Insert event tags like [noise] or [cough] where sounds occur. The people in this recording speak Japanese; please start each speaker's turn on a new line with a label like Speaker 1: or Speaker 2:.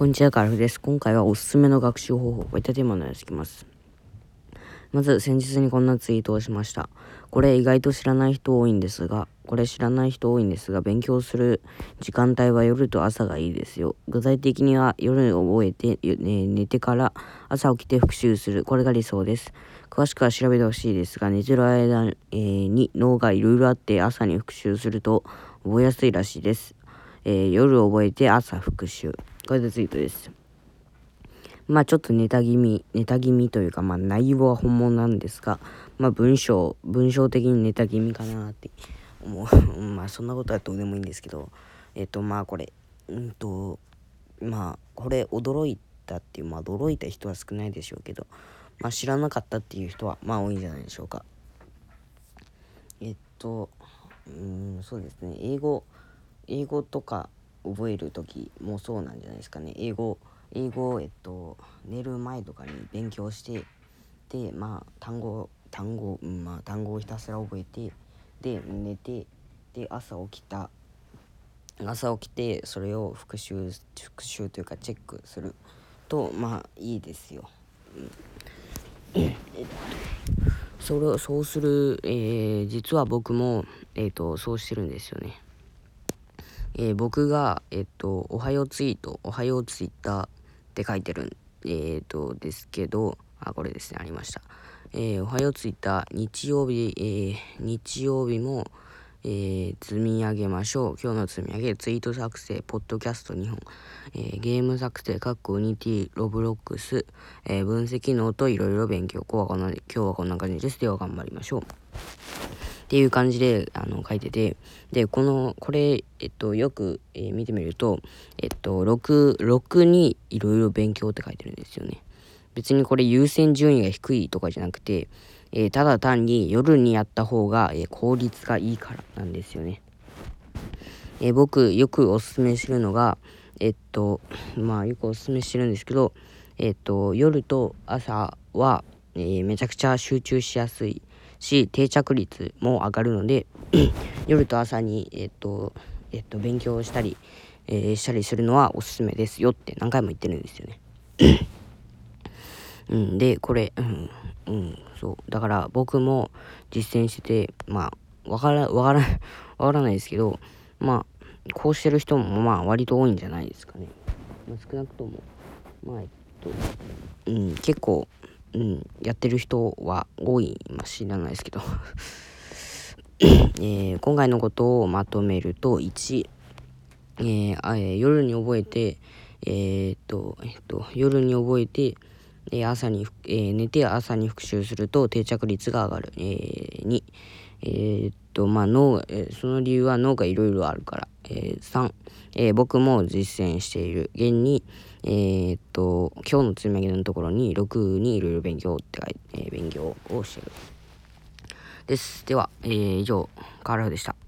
Speaker 1: こんにちは、カルフです。今回はおすすめの学習方法、こういったテーマのやつきます。まず、先日にこんなツイートをしました。これ意外と知らない人多いんですが、これ知らない人多いんですが、勉強する時間帯は夜と朝がいいですよ。具体的には夜覚えて、ね、寝てから朝起きて復習する。これが理想です。詳しくは調べてほしいですが、寝てる間、に脳がいろいろあって朝に復習すると覚えやすいらしいです。えー、夜覚えて朝復習。これでツイートです。まあちょっとネタ気味、ネタ気味というか、まあ内容は本物なんですが、まあ文章、文章的にネタ気味かなって思う。[laughs] まあそんなことはどうでもいいんですけど、えっ、とまあこれ、うんと、まあこれ驚いたっていう、まあ驚いた人は少ないでしょうけど、まあ知らなかったっていう人はまあ多いんじゃないでしょうか。えっと、うん、そうですね、英語、英語とか覚える時もそうなんじゃないですかね英語英語をえっと寝る前とかに勉強してでまあ単語単語、うん、まあ単語をひたすら覚えてで寝てで朝起きた朝起きてそれを復習復習というかチェックするとまあいいですよ。うんえっと、それをそうする、えー、実は僕も、えーとそうしてるんですよね。えー、僕が、えっと、おはようツイート、おはようツイッターって書いてるん、えっと、ですけど、あ、これですね、ありました。えー、おはようツイッター、日曜日、えー、日曜日も、えー、積み上げましょう。今日の積み上げ、ツイート作成、ポッドキャスト2本、えー、ゲーム作成、かっこ Unity、 Roblox、えー、分析ノート、いろいろ勉強。今日はこんな感じです。では頑張りましょう。っていう感じであの書いてて。でこのこれ、えっと、よく、えー、見てみると、えっと、6, 6にいろいろ勉強って書いてるんですよね。別にこれ優先順位が低いとかじゃなくて、えー、ただ単に夜にやった方が、えー、効率がいいからなんですよね、え僕よくおすすめするのがえっとまあよくおすすめしてるんですけどえっと夜と朝は、えめちゃくちゃ集中しやすい。し定着率も上がるので [clears throat] 夜と朝に、えっとえっと、勉強したり、えー、したりするのはおすすめですよって何回も言ってるんですよね。[clears throat] うん、でこれ、うんうん、そうだから僕も実践しててまあわからわから [laughs] わからないですけどまあこうしてる人もまあ割と多いんじゃないですかね。まあ、少なくともまあえっと、うん、結構うん、やってる人は多い、まあ、知らないですけど [laughs] えー、今回のことをまとめると1、えー、夜に覚えて、えー、っと、えっと、夜に覚えて、え朝に、え寝て朝に復習すると定着率が上がる。え2、えっと、まあ脳、えその理由は脳がいろいろあるから。え3、え僕も実践している。現に、えー、っと、今日の積み上げのところに6にいろいろ勉強って書いて、え、勉強をしてる。です。では、え、以上、カーラフでした。